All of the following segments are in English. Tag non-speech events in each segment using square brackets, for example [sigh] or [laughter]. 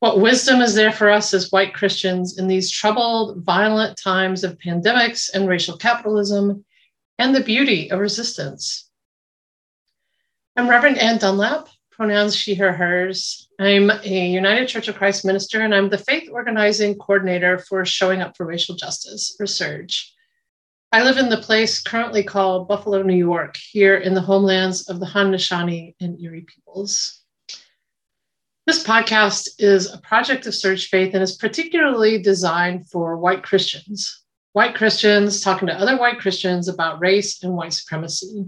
What wisdom is there for us as white Christians in these troubled, violent times of pandemics and racial capitalism and the beauty of resistance? I'm Reverend Anne Dunlap, pronouns she, her, hers. I'm a United Church of Christ minister, and I'm the faith organizing coordinator for Showing Up for Racial Justice, or SURJ. I live in the place currently called Buffalo, New York, here in the homelands of the Haudenosaunee and Erie peoples. This podcast is a project of SURJ Faith and is particularly designed for white Christians, white Christians talking to other white Christians about race and white supremacy.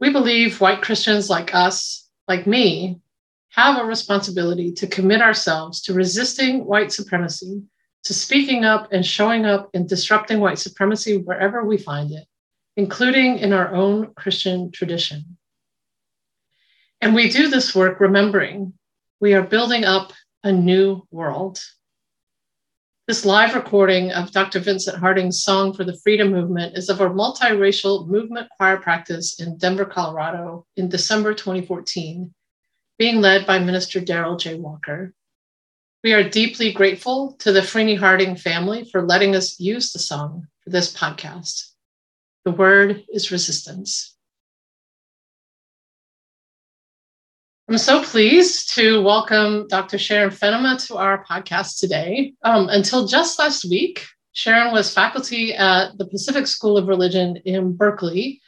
We believe white Christians like us, like me, have a responsibility to commit ourselves to resisting white supremacy, to speaking up and showing up and disrupting white supremacy wherever we find it, including in our own Christian tradition. And we do this work remembering we are building up a new world. This live recording of Dr. Vincent Harding's Song for the Freedom Movement is of a multiracial movement choir practice in Denver, Colorado in December 2014, being led by Minister Darrell J. Walker. We are deeply grateful to the Freeney Harding family for letting us use the song for this podcast. The word is resistance. I'm so pleased to welcome Dr. Sharon Fennema to our podcast today. Um, until just last week, Sharon was faculty at the Pacific School of Religion in Berkeley,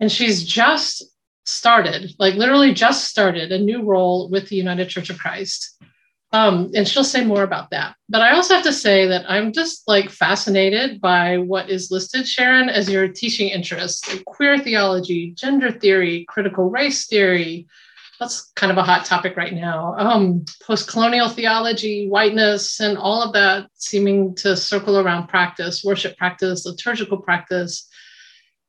and she's just started, like literally just started, a new role with the United Church of Christ. Um, and she'll say more about that. But I also have to say that I'm just like fascinated by what is listed, Sharon, as your teaching interests like queer theology, gender theory, critical race theory, that's kind of a hot topic right now. Um, Post colonial theology, whiteness, and all of that seeming to circle around practice, worship practice, liturgical practice.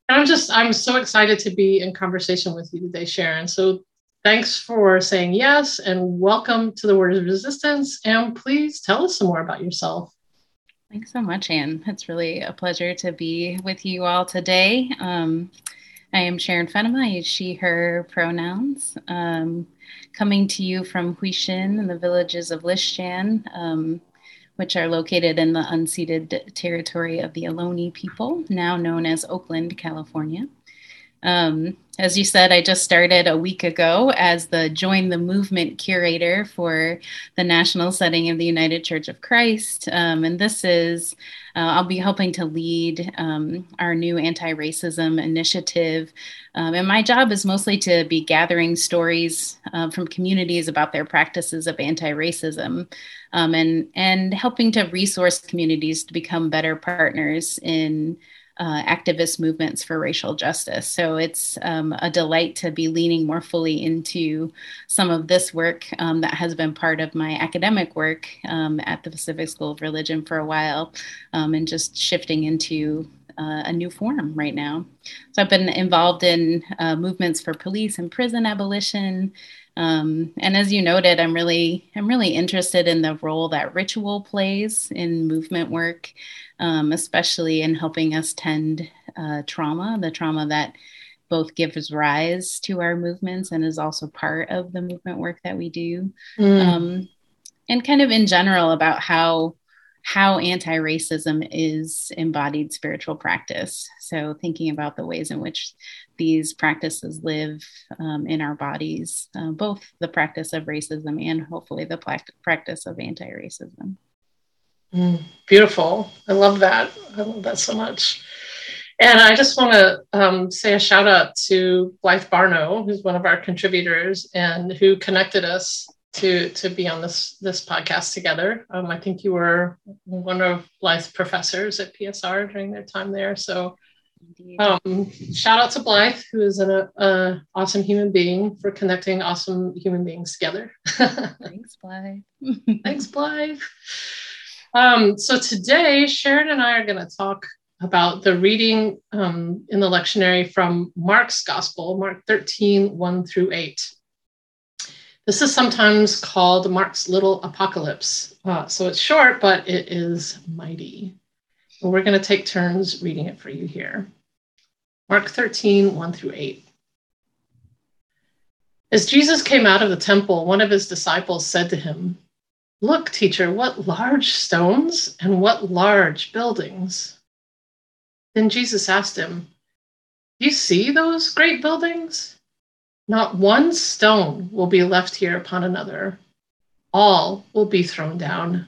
And I'm just, I'm so excited to be in conversation with you today, Sharon. So thanks for saying yes and welcome to the Word of Resistance. And please tell us some more about yourself. Thanks so much, Anne. It's really a pleasure to be with you all today. Um, I am Sharon Fennema. I use she, her pronouns. Um, coming to you from Huichin in the villages of Lisjan, um, which are located in the unceded territory of the Ohlone people, now known as Oakland, California. Um, as you said, I just started a week ago as the Join the Movement curator for the national setting of the United Church of Christ. Um, and this is, uh, I'll be helping to lead um, our new anti racism initiative. Um, and my job is mostly to be gathering stories uh, from communities about their practices of anti racism um, and, and helping to resource communities to become better partners in uh, activist movements for racial justice. So it's um, a delight to be leaning more fully into some of this work um, that has been part of my academic work um, at the Pacific School of Religion for a while um, and just shifting into uh, a new form right now. So I've been involved in uh, movements for police and prison abolition. Um, and as you noted, I'm really I'm really interested in the role that ritual plays in movement work um, especially in helping us tend uh, trauma, the trauma that both gives rise to our movements and is also part of the movement work that we do. Mm. Um, and kind of in general about how how anti-racism is embodied spiritual practice so thinking about the ways in which these practices live um, in our bodies uh, both the practice of racism and hopefully the practice of anti-racism Mm, beautiful. I love that. I love that so much. And I just want to um, say a shout out to Blythe Barno, who's one of our contributors and who connected us to to be on this this podcast together. Um, I think you were one of Blythe's professors at PSR during their time there. So um, shout out to Blythe, who is an a, awesome human being for connecting awesome human beings together. [laughs] Thanks, Blythe. Thanks, Blythe. Um, so today, Sharon and I are going to talk about the reading um, in the lectionary from Mark's Gospel, Mark 13, 1 through 8. This is sometimes called Mark's Little Apocalypse. Uh, so it's short, but it is mighty. And we're going to take turns reading it for you here. Mark 13, 1 through 8. As Jesus came out of the temple, one of his disciples said to him, Look, teacher, what large stones and what large buildings. Then Jesus asked him, Do you see those great buildings? Not one stone will be left here upon another. All will be thrown down.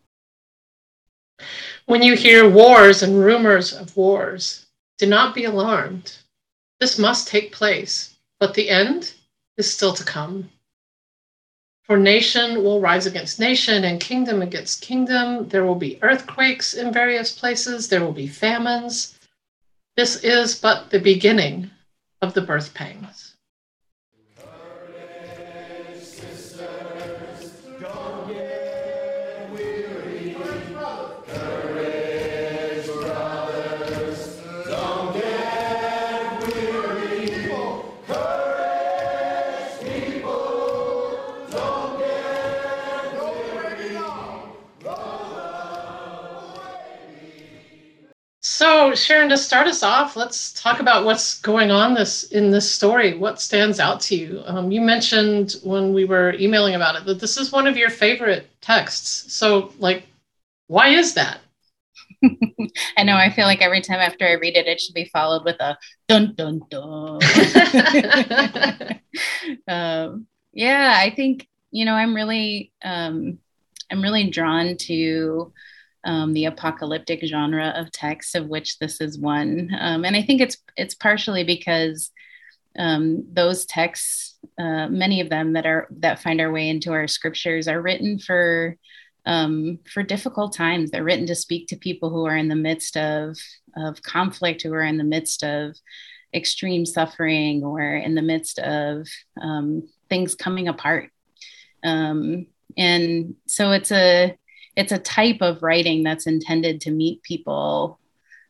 When you hear wars and rumors of wars, do not be alarmed. This must take place, but the end is still to come. For nation will rise against nation and kingdom against kingdom. There will be earthquakes in various places. There will be famines. This is but the beginning of the birth pangs. So, Sharon, to start us off, let's talk about what's going on this in this story. What stands out to you? Um, you mentioned when we were emailing about it that this is one of your favorite texts. So, like, why is that? [laughs] I know. I feel like every time after I read it, it should be followed with a dun dun dun. [laughs] um, yeah, I think you know I'm really um, I'm really drawn to um, the apocalyptic genre of texts, of which this is one. Um, and I think it's it's partially because um, those texts, uh, many of them that are that find our way into our scriptures, are written for um, for difficult times. They're written to speak to people who are in the midst of of conflict, who are in the midst of extreme suffering, or in the midst of um, things coming apart. Um, and so it's a it's a type of writing that's intended to meet people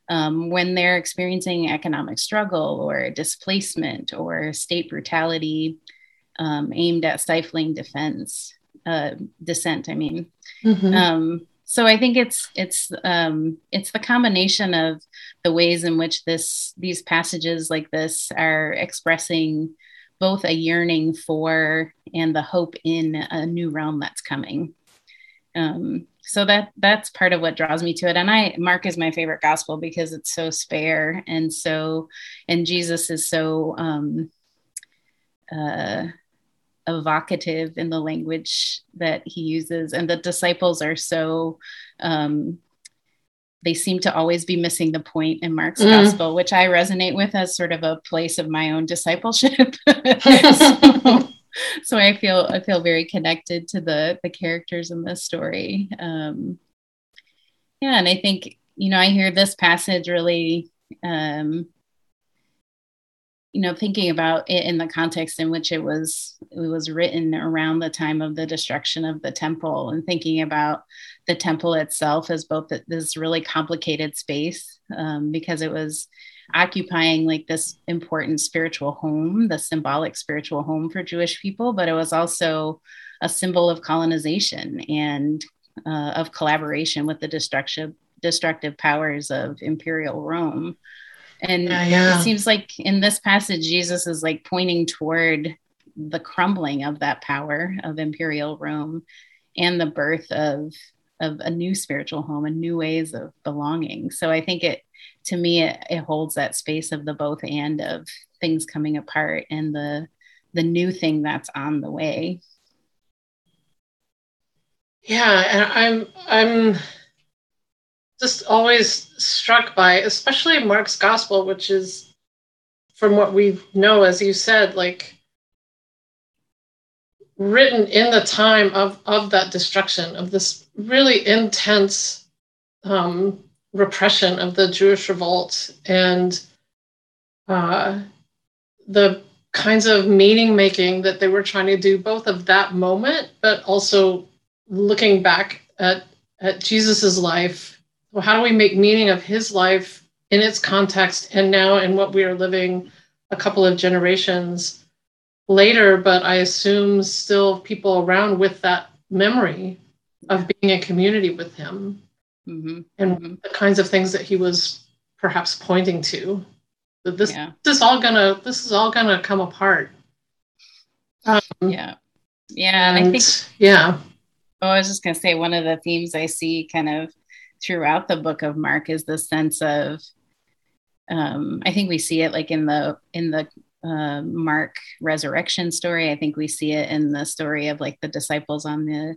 um, when they're experiencing economic struggle or displacement or state brutality um, aimed at stifling defense uh, dissent. I mean, mm-hmm. um, so I think it's it's um, it's the combination of the ways in which this these passages like this are expressing both a yearning for and the hope in a new realm that's coming. Um, so that that's part of what draws me to it and i mark is my favorite gospel because it's so spare and so and jesus is so um uh evocative in the language that he uses and the disciples are so um they seem to always be missing the point in Mark's mm. gospel, which I resonate with as sort of a place of my own discipleship. [laughs] [laughs] so, [laughs] so I feel I feel very connected to the the characters in this story. Um, yeah, and I think you know I hear this passage really, um, you know, thinking about it in the context in which it was it was written around the time of the destruction of the temple, and thinking about the temple itself as both this really complicated space um, because it was occupying like this important spiritual home, the symbolic spiritual home for Jewish people, but it was also a symbol of colonization and uh, of collaboration with the destructive destructive powers of imperial Rome. And yeah, yeah. it seems like in this passage, Jesus is like pointing toward the crumbling of that power of imperial Rome and the birth of of a new spiritual home and new ways of belonging. So I think it to me it, it holds that space of the both and of things coming apart and the the new thing that's on the way. Yeah and i'm i'm just always struck by, especially Mark's gospel, which is from what we know, as you said, like written in the time of, of that destruction, of this really intense um, repression of the Jewish revolt and uh, the kinds of meaning making that they were trying to do, both of that moment, but also looking back at, at Jesus's life. Well, how do we make meaning of his life in its context and now in what we are living a couple of generations later, but I assume still people around with that memory of being in community with him mm-hmm. and mm-hmm. the kinds of things that he was perhaps pointing to. That this, yeah. this is all gonna this is all gonna come apart. Um, yeah, yeah, and, and I think yeah. Oh, I was just gonna say one of the themes I see kind of throughout the book of Mark is the sense of um, I think we see it like in the in the uh, Mark resurrection story. I think we see it in the story of like the disciples on the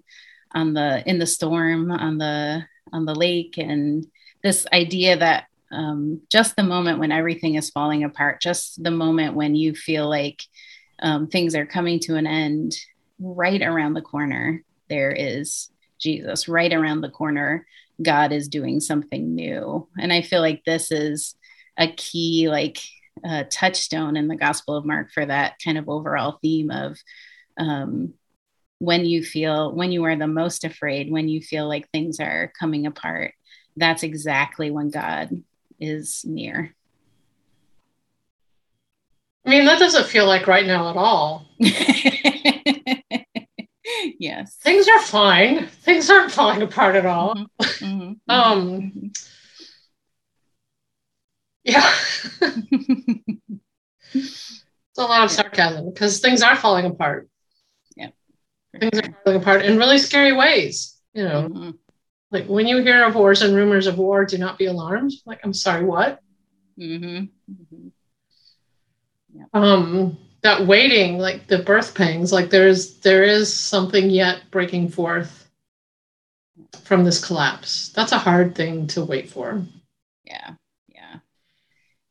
on the in the storm on the on the lake and this idea that um, just the moment when everything is falling apart, just the moment when you feel like um, things are coming to an end, right around the corner, there is Jesus. Right around the corner, God is doing something new. And I feel like this is a key, like, uh, touchstone in the Gospel of Mark for that kind of overall theme of um, when you feel, when you are the most afraid, when you feel like things are coming apart, that's exactly when God is near. I mean, that doesn't feel like right now at all. [laughs] yes. Things are fine. Things aren't falling apart at all. Mm-hmm. Mm-hmm. [laughs] um, mm-hmm. Yeah. [laughs] it's a lot of sarcasm because things are falling apart. Things are falling apart in really scary ways. You know, mm-hmm. like when you hear of wars and rumors of war, do not be alarmed. Like, I'm sorry, what? Mm-hmm. Mm-hmm. Yeah. Um, that waiting, like the birth pangs, like there's there is something yet breaking forth from this collapse. That's a hard thing to wait for. Yeah, yeah.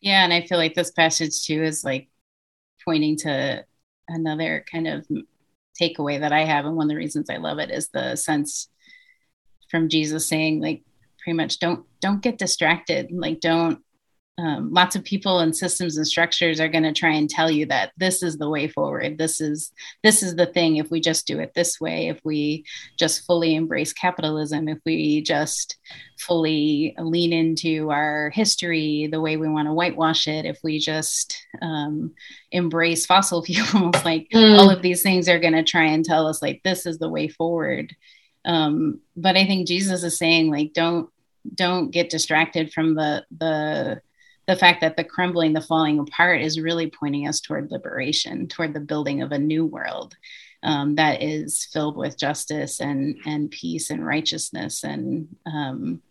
Yeah, and I feel like this passage too is like pointing to another kind of takeaway that I have, and one of the reasons I love it is the sense from Jesus saying like pretty much don't don't get distracted, like don't um, lots of people and systems and structures are going to try and tell you that this is the way forward. This is this is the thing. If we just do it this way if we just fully embrace capitalism if we just fully lean into our history the way we want to whitewash it if we just um, embrace fossil [laughs] fuels [laughs] like mm. all of these things are going to try and tell us like this is the way forward. Um, but i think jesus is saying like don't don't get distracted from the the the fact that the crumbling, the falling apart is really pointing us toward liberation, toward the building of a new world um, that is filled with justice and and peace and righteousness and um,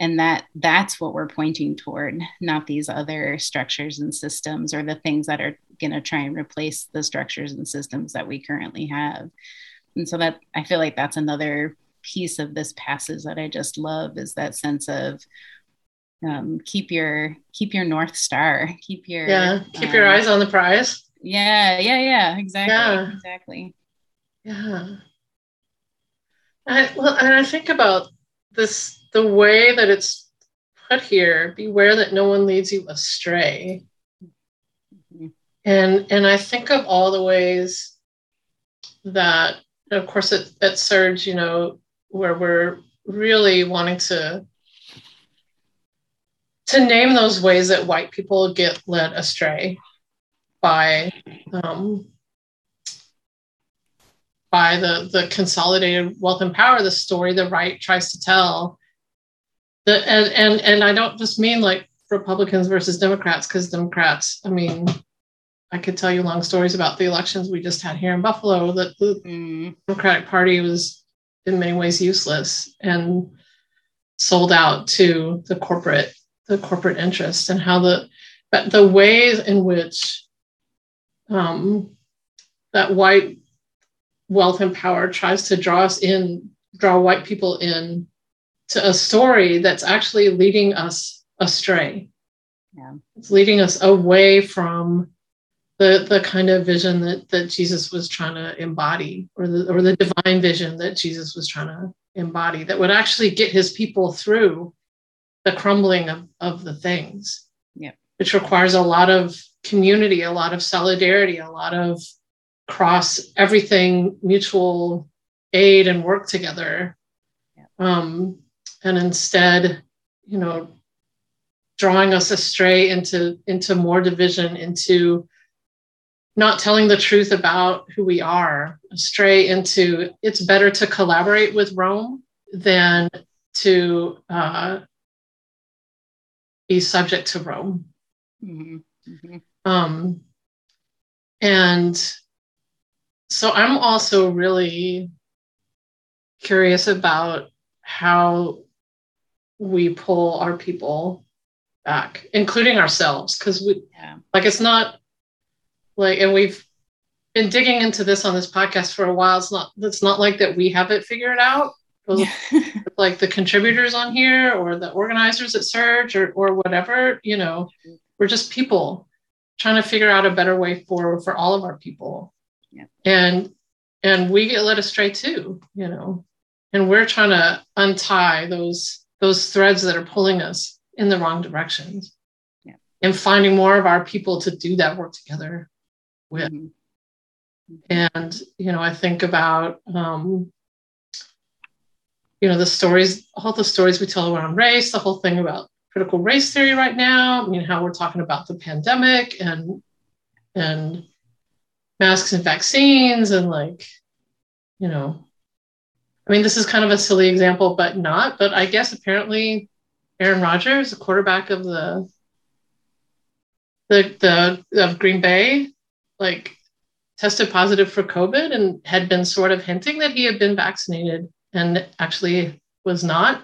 and that that's what we're pointing toward, not these other structures and systems or the things that are going to try and replace the structures and systems that we currently have. And so that I feel like that's another piece of this passage that I just love is that sense of um, keep your keep your north star keep your yeah keep um, your eyes on the prize yeah yeah yeah exactly yeah. exactly yeah I, well, and I think about this the way that it's put here beware that no one leads you astray mm-hmm. and and I think of all the ways that of course at, at SURJ you know where we're really wanting to to name those ways that white people get led astray by um, by the the consolidated wealth and power, the story the right tries to tell. The, and and and I don't just mean like Republicans versus Democrats, because Democrats, I mean, I could tell you long stories about the elections we just had here in Buffalo that the mm. Democratic Party was in many ways useless and sold out to the corporate the corporate interest and how the but the ways in which um, that white wealth and power tries to draw us in, draw white people in to a story that's actually leading us astray. Yeah. It's leading us away from the the kind of vision that that Jesus was trying to embody, or the or the divine vision that Jesus was trying to embody, that would actually get his people through the crumbling of, of the things. Yeah. Which requires a lot of community, a lot of solidarity, a lot of cross everything mutual aid and work together. Yeah. Um, and instead, you know, drawing us astray into into more division, into not telling the truth about who we are, astray into it's better to collaborate with Rome than to uh, be subject to Rome. Mm-hmm. Mm-hmm. Um, and so I'm also really curious about how we pull our people back, including ourselves, because we Yeah. like it's not like and we've been digging into this on this podcast for a while. It's not it's not like that we have it figured out. [laughs] Those- like the contributors on here or the organizers at SURJ or or whatever, you know, we're just people trying to figure out a better way forward for all of our people. Yeah. And and we get led astray too, you know. And we're trying to untie those those threads that are pulling us in the wrong directions. Yeah. And finding more of our people to do that work together with. Mhm. And, you know, I think about, um, you know, the stories, all the stories we tell around race, the whole thing about critical race theory right now. I mean, how we're talking about the pandemic and, and masks and vaccines and like, you know, I mean, this is kind of a silly example, but not, but I guess apparently Aaron Rodgers, the quarterback of the, the, the, of Green Bay, like tested positive for COVID and had been sort of hinting that he had been vaccinated and actually was not.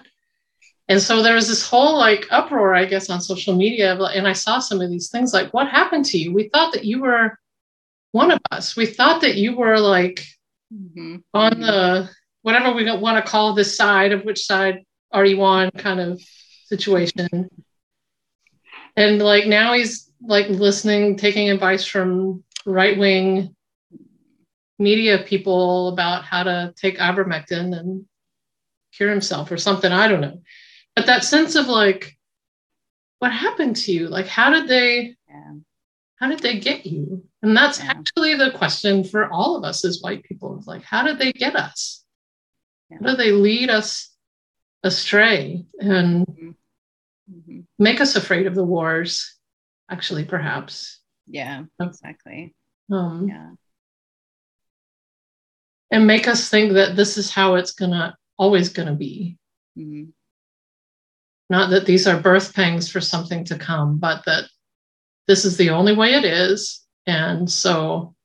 And so there was this whole like uproar, I guess, on social media. And I saw some of these things like, what happened to you? We thought that you were one of us. We thought that you were like Mhm. on the whatever we want to call this side of which side are you on kind of situation. And like now he's like listening, taking advice from right wing media people about how to take ivermectin and cure himself or something. I don't know. But that sense of like, what happened to you? Like, how did they, Yeah. how did they get you? And that's Yeah. actually the question for all of us as white people. Like, how did they get us? Yeah. How do they lead us astray and Mhm. make us afraid of the wars? Actually, perhaps. Yeah, exactly. Um, Yeah. And make us think that this is how it's gonna always gonna be Mhm. not that these are birth pangs for something to come but that this is the only way it is and so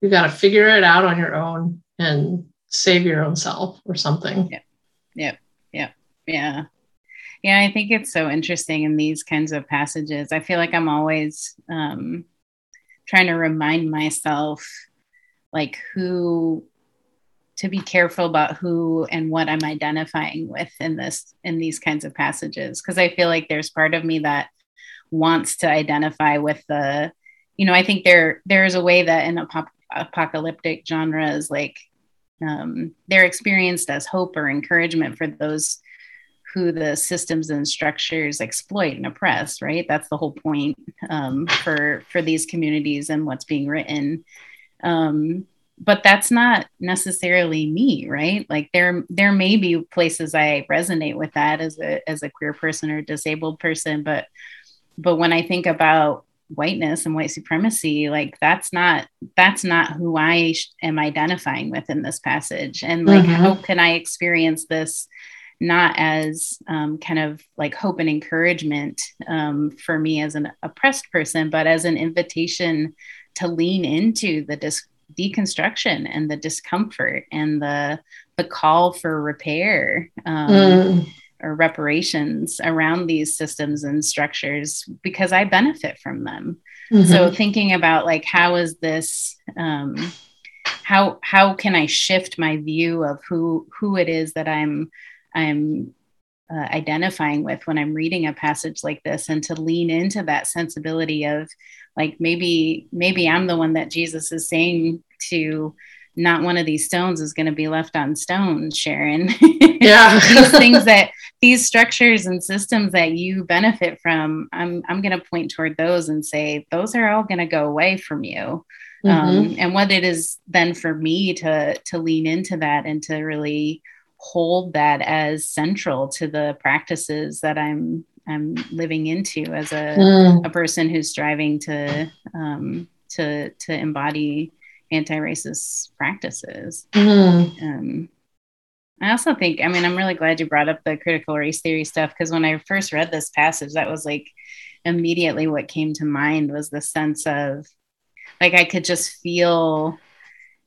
you got to figure it out on your own and save your own self or something Yeah. Yeah. Yeah. Yeah, I think it's so interesting in these kinds of passages. I feel like I'm always um, trying to remind myself, like, who to be careful about who and what I'm identifying with in this in these kinds of passages. Because I feel like there's part of me that wants to identify with the you know I think there there is a way that in apop- apocalyptic genres like um, they're experienced as hope or encouragement for those who the systems and structures exploit and oppress right? That's the whole point um, for for these communities and what's being written. Um, but that's not necessarily me right like there there may be places i resonate with that as a as a queer person or disabled person but but when i think about whiteness and white supremacy like that's not that's not who i sh- am identifying with in this passage and like Mhm. how can i experience this not as um, kind of like hope and encouragement um, for me as an oppressed person but as an invitation to lean into the dis- deconstruction and the discomfort and the the call for repair um, Mm, or reparations around these systems and structures because I benefit from them. mhm. So thinking about like how is this um, how how can I shift my view of who who it is that I'm I'm uh, identifying with when I'm reading a passage like this, and to lean into that sensibility of like maybe maybe I'm the one that Jesus is saying to not one of these stones is going to be left on stone, Sharon. [laughs] Yeah. these [laughs] things that these structures and systems that you benefit from, I'm I'm going to point toward those and say those are all going to go away from you. Mm-hmm. Um, and what it is then for me to to lean into that and to really hold that as central to the practices that I'm I'm living into as a, mm. a person who's striving to um, to to embody anti-racist practices. Mm. Um, I also think, I mean, I'm really glad you brought up the critical race theory stuff because when I first read this passage, that was like immediately what came to mind was the sense of like I could just feel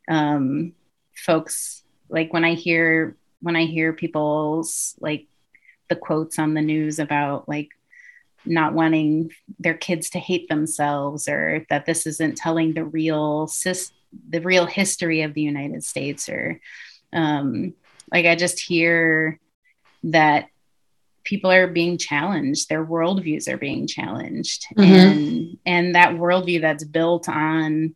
um, folks like when I hear when I hear people's like the quotes on the news about like not wanting their kids to hate themselves or that this isn't telling the real the real history of the United States or um, like I just hear that people are being challenged their worldviews are being challenged mm-hmm. and and that worldview that's built on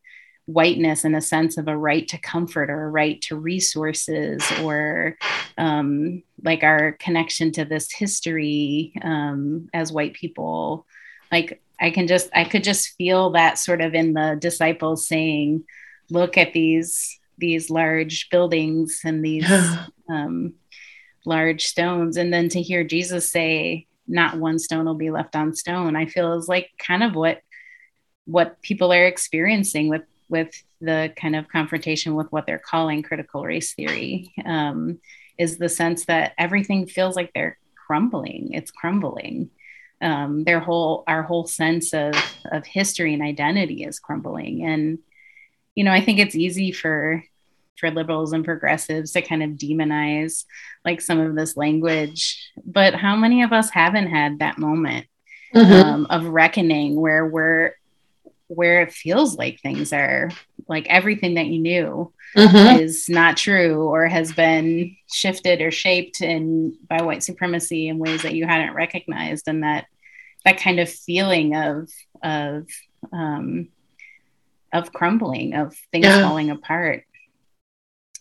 whiteness and a sense of a right to comfort or a right to resources or um, like our connection to this history um, as white people. Like i can just i could just feel that sort of in the disciples saying look at these these large buildings and these [sighs] um, large stones. And then to hear jesus say not one stone will be left on stone i feel is like kind of what what people are experiencing with with the kind of confrontation with what they're calling critical race theory um, is the sense that everything feels like they're crumbling it's crumbling um, their whole our whole sense of of history and identity is crumbling and you know i think it's easy for for liberals and progressives to kind of demonize like some of this language. But how many of us haven't had that moment mm-hmm. um, of reckoning where we're where it feels like things are like everything that you knew mm-hmm. is not true or has been shifted or shaped in by white supremacy in ways that you hadn't recognized and that that kind of feeling of of um, of crumbling of things yeah. falling apart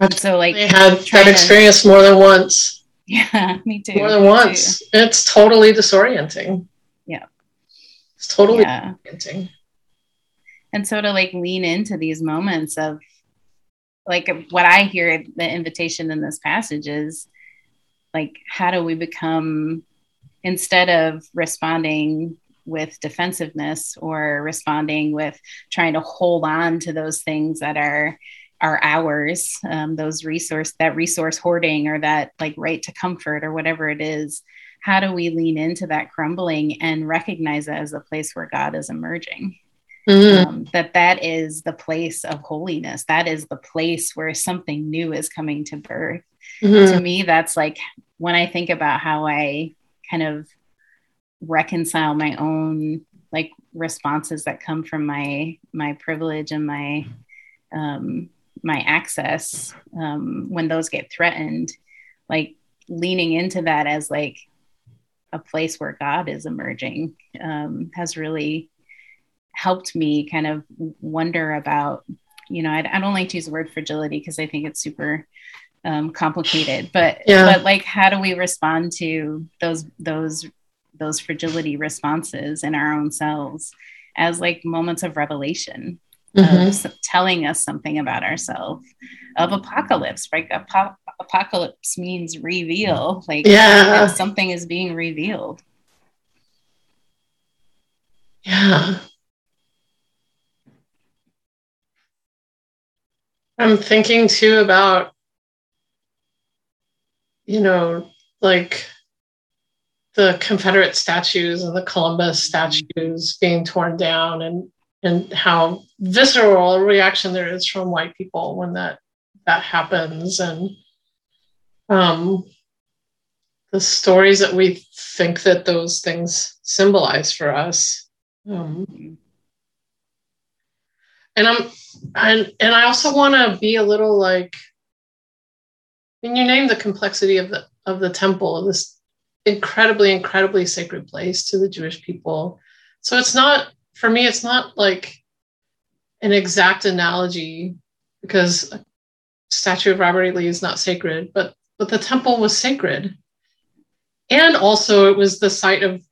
I've so like I had that experience to... more than once. Yeah, [laughs] me too. More than once. Too. It's totally disorienting. Yeah. It's totally yeah. disorienting. And so to like lean into these moments of like what I hear the invitation in this passage is like how do we become instead of responding with defensiveness or responding with trying to hold on to those things that are are ours um, those resource that resource hoarding or that like right to comfort or whatever it is how do we lean into that crumbling and recognize it as a place where god is emerging mm-hmm. um, that that is the place of holiness that is the place where something new is coming to birth mm-hmm. to me that's like when i think about how i kind of reconcile my own like responses that come from my my privilege and my um, my access um, when those get threatened like leaning into that as like a place where god is emerging um, has really helped me kind of wonder about you know I, I don't like to use the word fragility because i think it's super um, complicated but yeah. but like how do we respond to those those those fragility responses in our own selves as like moments of revelation mm-hmm. of telling us something about ourselves of apocalypse right Ap- apocalypse means reveal like yeah something is being revealed yeah i'm thinking too about you know like the confederate statues and the columbus statues being torn down and and how visceral a reaction there is from white people when that that happens. And um, the stories that we think that those things symbolize for us um, and i'm and and i also want to be a little like I mean, you name the complexity of the of the temple this incredibly, incredibly sacred place to the Jewish people. So it's not, for me, it's not like an exact analogy because statue of Robert E. Lee is not sacred, but but the temple was sacred. And also it was the site of,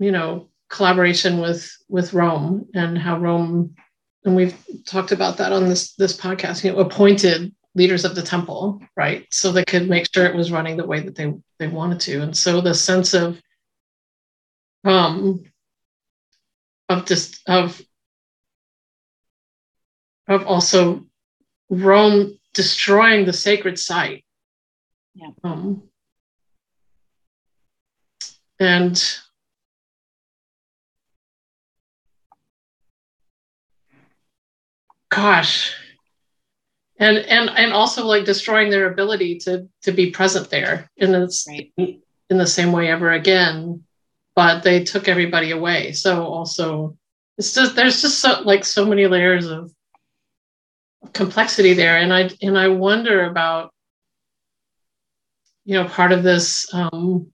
you know, collaboration with with Rome and how Rome, and we've talked about that on this this podcast, you know, appointed leaders of the temple, right? So they could make sure it was running the way that they they wanted to. And so the sense of um of just of of also Rome destroying the sacred site. Yeah. Um, and gosh, and and and also like destroying their ability to to be present there in this right. in the same way ever again. But they took everybody away. So also, it's just there's just so like so many layers of complexity there and i and i wonder about you know part of this um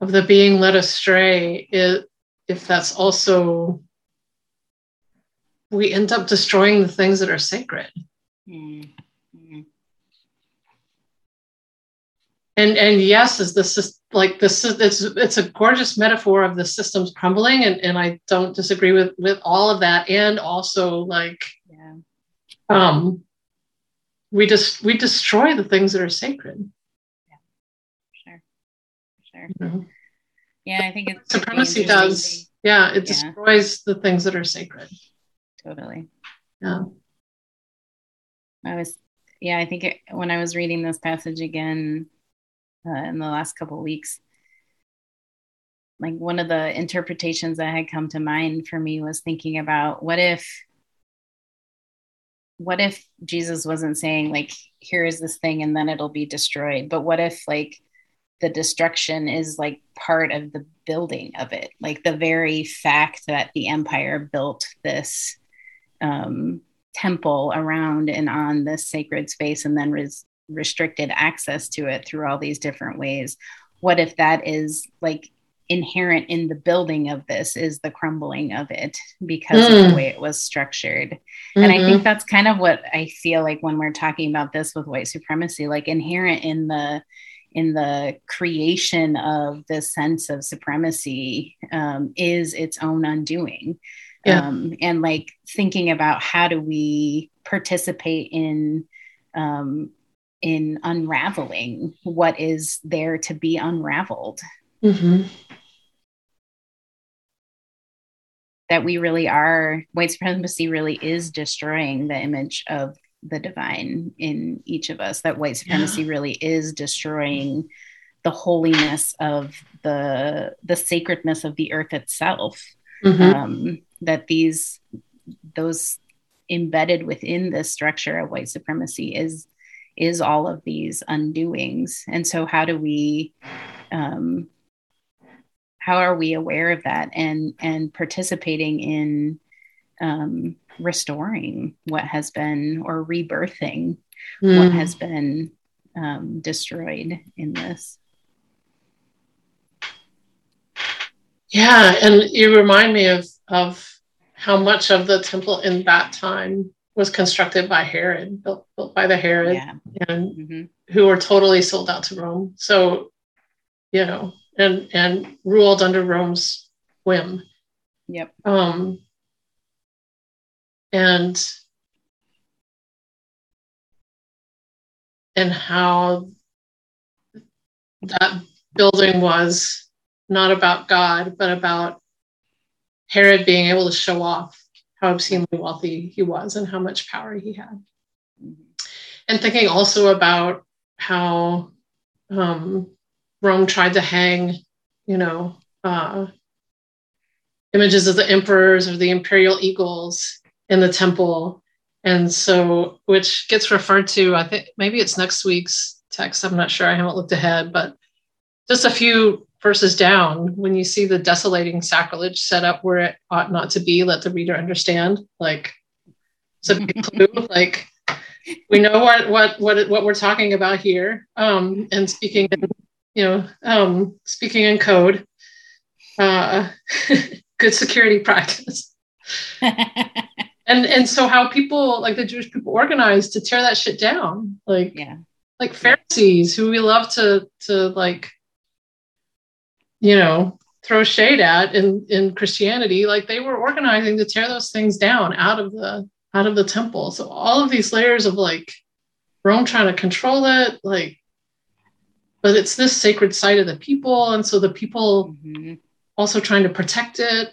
of the being led astray is if that's also we end up destroying the things that are sacred mm-hmm. and and yes is this is like this is it's it's a gorgeous metaphor of the systems crumbling and, and i don't disagree with with all of that and also like yeah. um we just we destroy the things that are sacred yeah sure sure mm-hmm. yeah i think it's supremacy does yeah it yeah. destroys the things that are sacred totally yeah i was yeah i think it, when i was reading this passage again uh, in the last couple weeks. Like one of the interpretations that had come to mind for me was thinking about what if what if Jesus wasn't saying like here is this thing and then it'll be destroyed but what if like the destruction is like part of the building of it like the very fact that the empire built this um, temple around and on this sacred space and then res- restricted access to it through all these different ways what if that is like inherent in the building of this is the crumbling of it because mm. of the hmm. way it was structured mm-hmm. and i think mm-hmm. that's kind of what i feel like when we're talking about this with white supremacy like inherent in the in the creation of this sense of supremacy um, is its own undoing yeah. um, and like thinking about how do we participate in um, in unraveling what is there to be unraveled. Mm-hmm. That we really are, white supremacy really is destroying the image of the divine in each of us, that white supremacy yeah. really is destroying the holiness of the the sacredness of the earth itself. Mm-hmm. Um, that these those embedded within this structure of white supremacy is is all of these undoings and so how do we um, how are we aware of that and and participating in um, restoring what has been or rebirthing mm. what has been um, destroyed in this yeah and you remind me of of how much of the temple in that time was constructed by Herod, built, built by the Herod, yeah. and mm-hmm. who were totally sold out to Rome. So, you know, and and ruled under Rome's whim. Yep. Um, and and how that building was not about God, but about Herod being able to show off how obscenely wealthy he was and how much power he had. Mm-hmm. And thinking also about how um, Rome tried to hang, you know, uh, images of the emperors or the imperial eagles in the temple. And so, which gets referred to, I think maybe it's next week's text. I'm not sure. I haven't looked ahead, but just a few verses down, when you see the desolating sacrilege set up where it ought not to be, let the reader understand. Like, it's a big [laughs] clue. Like, we know what what what what we're talking about here. Um, and speaking, in, you know, um, speaking in code, uh, [laughs] good security practice. [laughs] and and so how people like the Jewish people organized to tear that shit down, like yeah, like Pharisees who we love to to like, you know, throw shade at in in Christianity, like they were organizing to tear those things down out of the out of the temple. So all of these layers of like Rome trying to control it, like, but it's this sacred site of the people, and so the people mm-hmm. also trying to protect it.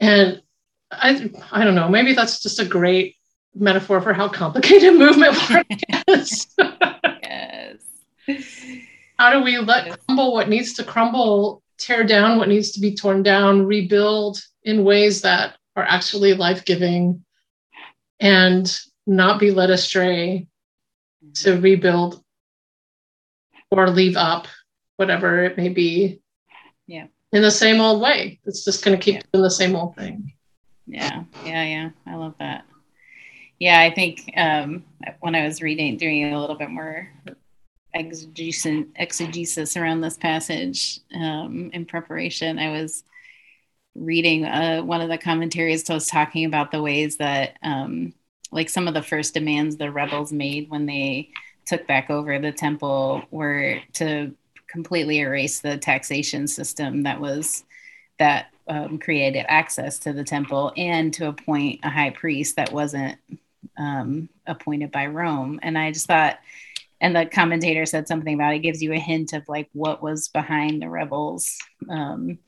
And I I don't know, maybe that's just a great metaphor for how complicated [laughs] movement work is. yes. [laughs] How do we let crumble what needs to crumble, tear down what needs to be torn down, rebuild in ways that are actually life giving, and not be led astray to rebuild or leave up, whatever it may be. Yeah. In the same old way. It's just going to keep yeah. doing the same old thing. Yeah. Yeah. Yeah. I love that. Yeah. I think um, when I was reading, doing a little bit more exegesis, around this passage um, in preparation, I was reading uh, one of the commentaries was talking about the ways that um, like some of the first demands the rebels made when they took back over the temple were to completely erase the taxation system that was that um, created access to the temple and to appoint a high priest that wasn't um, appointed by Rome. And I just thought, and the commentator said something about it gives you a hint of like what was behind the rebels um,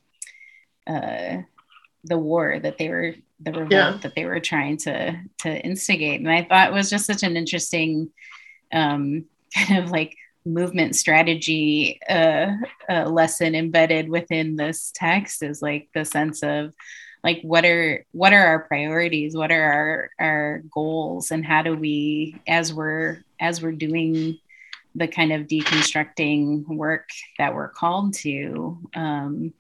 uh, the war that they were the revolt yeah. that they were trying to to instigate and i thought it was just such an interesting um, [laughs] kind of like movement strategy uh, uh, lesson embedded within this text is like the sense of like what are what are our priorities? What are our our goals? And how do we as we're as we're doing the kind of deconstructing work that we're called to um,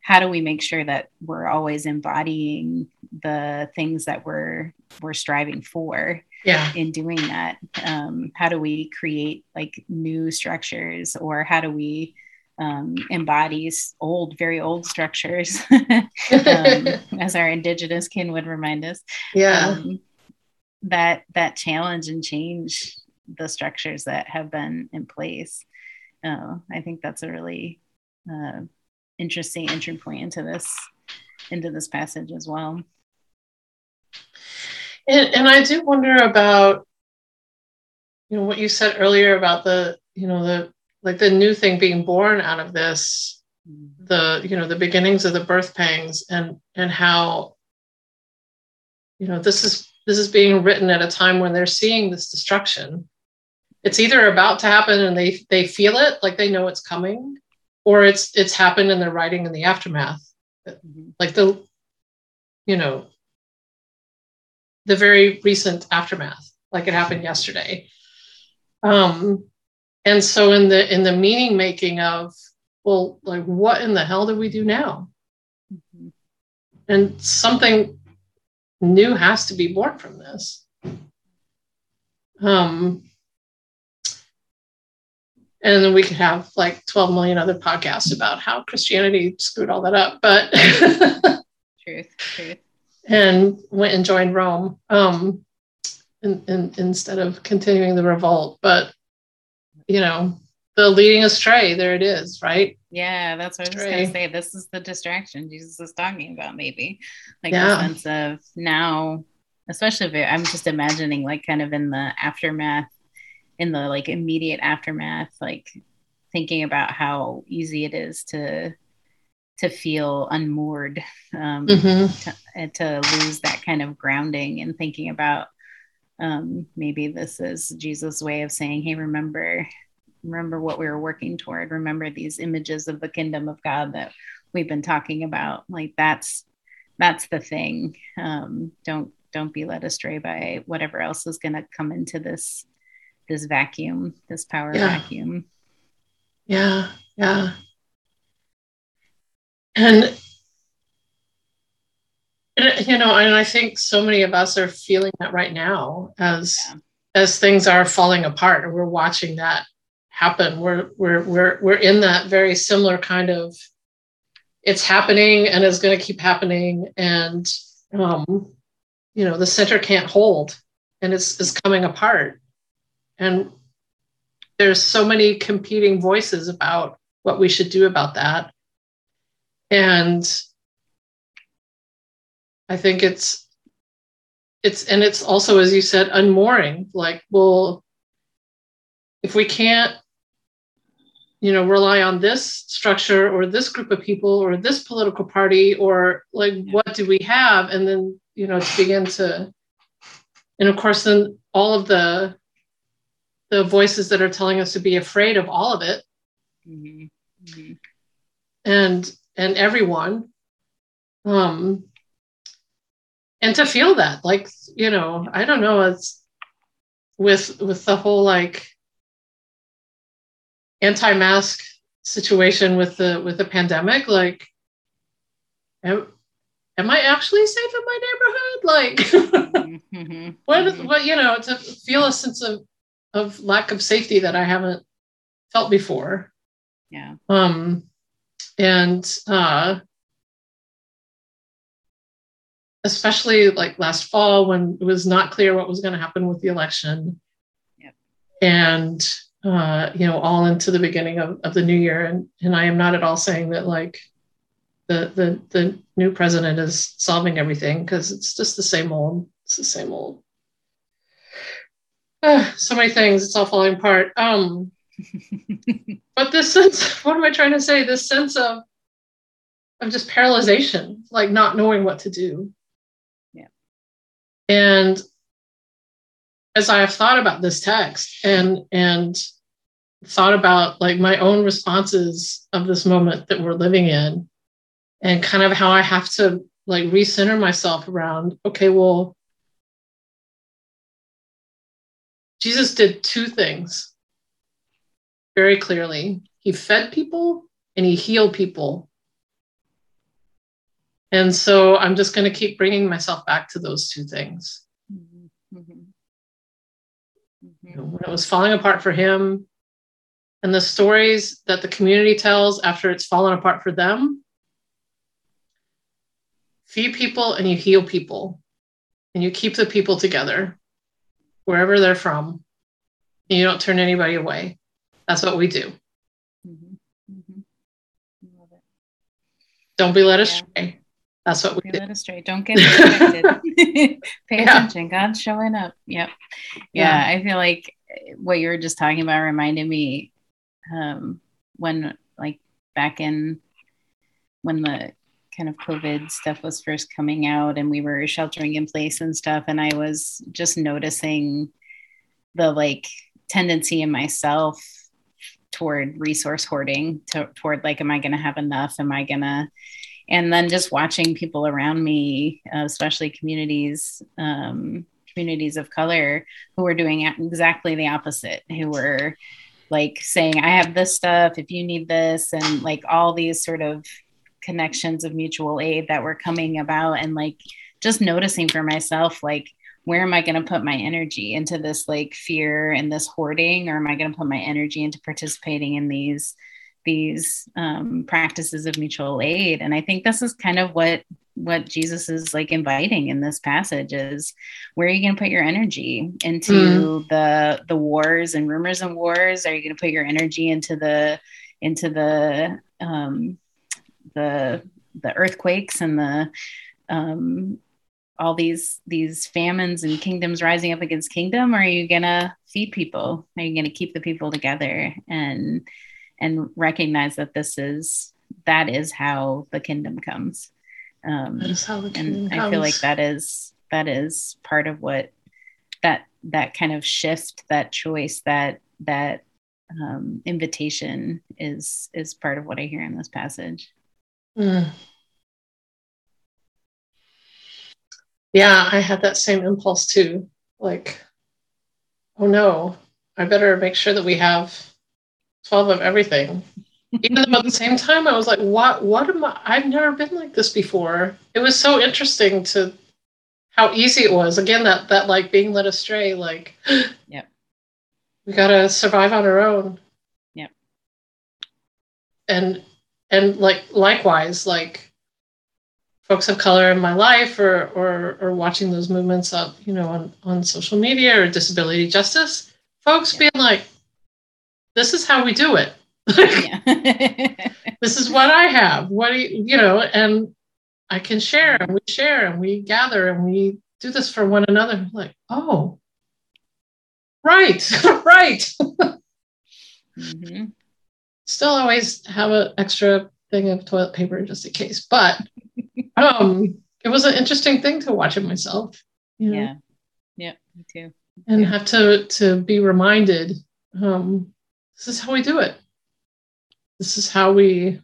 how do we make sure that we're always embodying the things that we're we're striving for yeah. in doing that? Um, how do we create like new structures? Or how do we um, embody old very old structures [laughs] um, [laughs] as our indigenous kin would remind us. Yeah. Um, that that challenge and change the structures that have been in place. Uh, i think that's a really uh, interesting entry point into this into this passage as well. And, and I do wonder about you know what you said earlier about the you know the like the new thing being born out of this the you know the beginnings of the birth pangs and and how you know this is this is being written at a time when they're seeing this destruction. It's either about to happen and they they feel it like they know it's coming or it's it's happened and they're writing in the aftermath. Mm-hmm. like the you know the very recent aftermath like it happened yesterday. Um and so in the in the meaning making of well like what in the hell do we do now mm-hmm. and something new has to be born from this um and then we could have like 12 million other podcasts about how Christianity screwed all that up. But [laughs] truth, truth. And went and joined Rome um, in, in, instead of continuing the revolt. But, you know, the leading astray, there it is, right? Yeah, that's what I was going to say. This is the distraction Jesus is talking about, maybe. Like yeah. the sense of now, especially if I'm just imagining, like, kind of in the aftermath in the like immediate aftermath like thinking about how easy it is to to feel unmoored um, mm-hmm. to, to, lose that kind of grounding and thinking about um, maybe this is jesus way of saying hey remember remember what we were working toward remember these images of the kingdom of god that we've been talking about like that's that's the thing um, don't don't be led astray by whatever else is going to come into this this vacuum, this power yeah. vacuum. Yeah, yeah. And And, you know, and I think so many of us are feeling that right now as yeah. as things are falling apart, and we're watching that happen. We're we're we're we're in that very similar kind of it's happening and it's going to keep happening, and um, you know, the center can't hold, and it's it's coming apart, and there's so many competing voices about what we should do about that, and I think it's it's and it's also as you said unmooring like well if we can't you know rely on this structure or this group of people or this political party or like what do we have and then you know to begin to and of course then all of the the voices that are telling us to be afraid of all of it mm-hmm. Mm-hmm. and and everyone um and to feel that like you know i don't know it's with with the whole like anti-mask situation with the with the pandemic like am, am i actually safe in my neighborhood like mm-hmm. [laughs] what mm-hmm. what you know to feel a sense of of lack of safety that i haven't felt before yeah um and uh especially like last fall when it was not clear what was going to happen with the election. Yep. And uh, you know, all into the beginning of, of the new year. And and I am not at all saying that like the the the new president is solving everything because it's just the same old. It's the same old. Uh, so many things. It's all falling apart. Um, [laughs] but this sense, [laughs] what am I trying to say? This sense of of just paralyzation, like not knowing what to do. And as I have thought about this text and and thought about like my own responses of this moment that we're living in and kind of how I have to like recenter myself around okay well Jesus did two things very clearly. He fed people and he healed people and so I'm just going to keep bringing myself back to those two things. Mm-hmm. Mm-hmm. When it was falling apart for him, and the stories that the community tells after it's fallen apart for them, feed people and you heal people, and you keep the people together wherever they're from, and you don't turn anybody away. That's what we do. Mm-hmm. mm-hmm. Don't be led astray. That's what we Led astray. Don't get distracted. [laughs] [laughs] Pay yeah. attention. God's showing up. Yep. Yeah, yeah, I feel like what you were just talking about reminded me um, when, like, back in when the kind of COVID stuff was first coming out and we were sheltering in place and stuff. And I was just noticing the like tendency in myself toward resource hoarding, to, toward like, am I going to have enough? Am I going to, and then just watching people around me, uh, especially communities, um, communities of color, who were doing exactly the opposite, who were like saying, "I have this stuff. If you need this," and like all these sort of connections of mutual aid that were coming about, and like just noticing for myself, like where am I going to put my energy into this like fear and this hoarding, or am I going to put my energy into participating in these these um, practices of mutual aid. And i think this is kind of what what jesus is like inviting in this passage is where are you going to put your energy into mm. the the wars and rumors and wars? Are you going to put your energy into the into the um the the earthquakes and the um all these these famines and kingdoms rising up against kingdom? Or are you going to feed people? Are you going to keep the people together? And and recognize that this is that is how the kingdom comes. Um, that is how the kingdom and comes. I feel like that is that is part of what that that kind of shift, that choice, that that um, invitation is is part of what I hear in this passage. Mm. Yeah, I had that same impulse too. Like, oh no, I better make sure that we have 12 of everything even though at the same time I was like, what what am I I've never been like this before. It was so interesting to how easy it was. Again, that that like being led astray, like [gasps] Yep. we gotta survive on our own. Yep. And and like likewise, like folks of color in my life or or or watching those movements up, you know, on, on social media or disability justice, folks being like, this is how we do it. [laughs] [laughs] this is what I have. What do you, you know, and I can share and we share and we gather and we do this for one another. Like, oh, right, [laughs] right. hmm Still always have an extra thing of toilet paper just in case. But um, it was an interesting thing to watch it myself. You know, Yeah. Yep. Me too. And have to to be reminded, um, this is how we do it. This is how we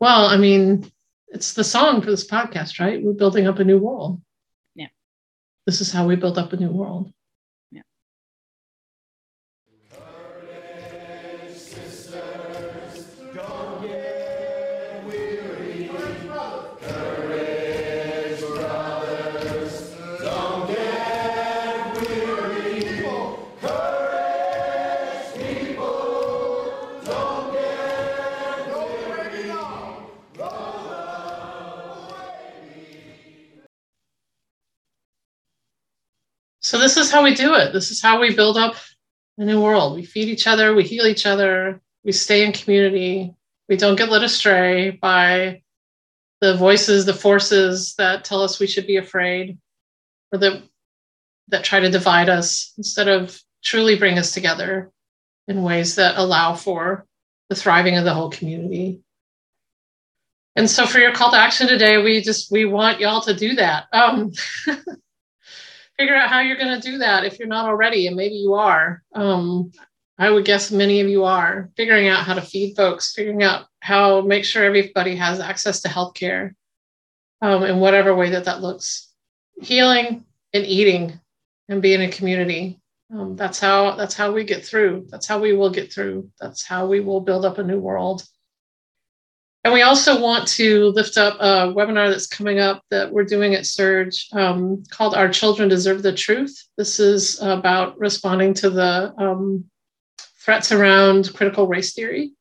well, I mean, it's the song for this podcast, right? We're building up a new world. Yeah. This is how we build up a new world. So this is how we do it. This is how we build up a new world. We feed each other, we heal each other, we stay in community. We don't get led astray by the voices, the forces that tell us we should be afraid or that that try to divide us instead of truly bring us together in ways that allow for the thriving of the whole community. And so for your call to action today, we just we want y'all to do that. Um, [laughs] figure out how you're going to do that if you're not already, and maybe you are. Um, I would guess many of you are figuring out how to feed folks, figuring out how make sure everybody has access to healthcare um, in whatever way that that looks. Healing and eating and being a community. Um, that's how that's how we get through. That's how we will get through. That's how we will build up a new world. And we also want to lift up a webinar that's coming up that we're doing at SURJ um, called Our Children Deserve the Truth. This is about responding to the um, threats around critical race theory.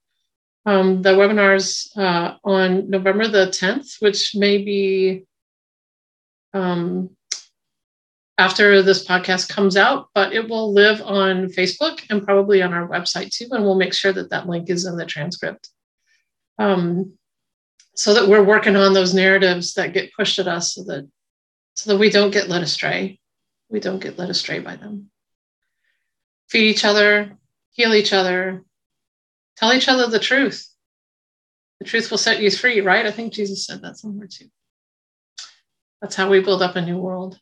Um, the webinar is uh, on November the 10th, which may be um, after this podcast comes out, but it will live on Facebook and probably on our website too. And we'll make sure that that link is in the transcript um, so that we're working on those narratives that get pushed at us so that so that we don't get led astray. We don't get led astray by them. Feed each other heal each other tell each other the truth. The truth will set you free right? I think jesus said that somewhere too. That's how we build up a new world.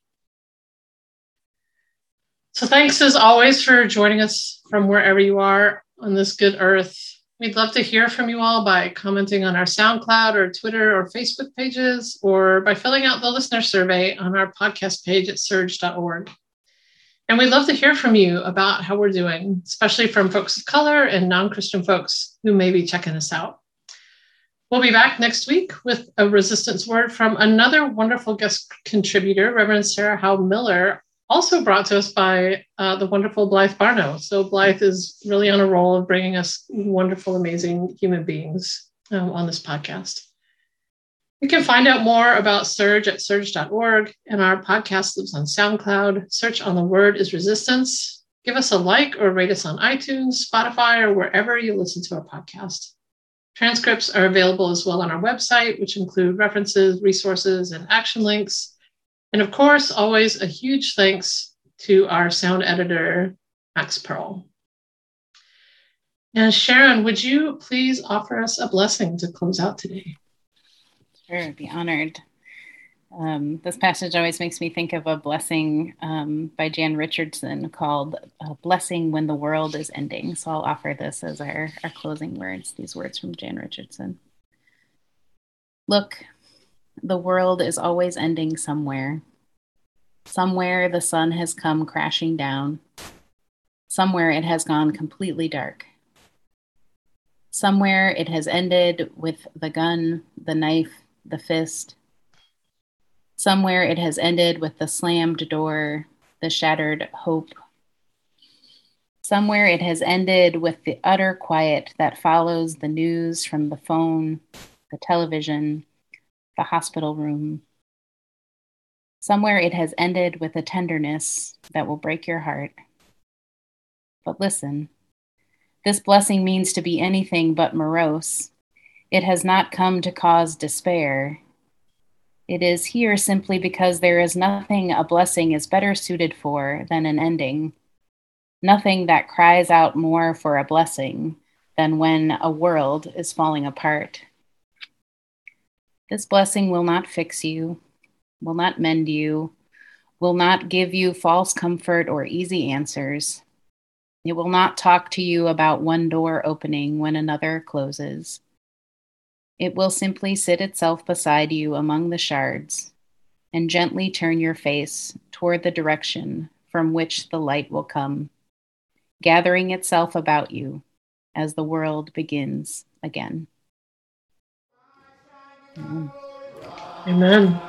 So thanks as always for joining us from wherever you are on this good earth We'd love to hear from you all by commenting on our SoundCloud or Twitter or Facebook pages, or by filling out the listener survey on our podcast page at surj.org. And we'd love to hear from you about how we're doing, especially from folks of color and non Christian folks who may be checking us out. We'll be back next week with a resistance word from another wonderful guest contributor, Reverend Sarah Howe Miller, also brought to us by uh, the wonderful Blythe Barno. So Blythe is really on a roll of bringing us wonderful, amazing human beings um, on this podcast. You can find out more about SURJ at surj.org, and our podcast lives on SoundCloud. Search on the word is resistance. Give us a like or rate us on iTunes, Spotify, or wherever you listen to our podcast. Transcripts are available as well on our website, which include references, resources, and action links. And of course, always a huge thanks to our sound editor, Max Pearl. And Sharon, would you please offer us a blessing to close out today? Sure, be honored. Um, this passage always makes me think of a blessing um, by Jan Richardson called uh, Blessing When the World is Ending. So I'll offer this as our, our closing words, these words from Jan Richardson. Look, the world is always ending somewhere. Somewhere the sun has come crashing down. Somewhere it has gone completely dark. Somewhere it has ended with the gun, the knife, the fist. Somewhere it has ended with the slammed door, the shattered hope. Somewhere it has ended with the utter quiet that follows the news from the phone, the television, the hospital room. Somewhere it has ended with a tenderness that will break your heart. But listen, this blessing means to be anything but morose. It has not come to cause despair. It is here simply because there is nothing a blessing is better suited for than an ending. Nothing that cries out more for a blessing than when a world is falling apart. This blessing will not fix you, will not mend you, will not give you false comfort or easy answers. It will not talk to you about one door opening when another closes. It will simply sit itself beside you among the shards and gently turn your face toward the direction from which the light will come, gathering itself about you as the world begins again. Amen.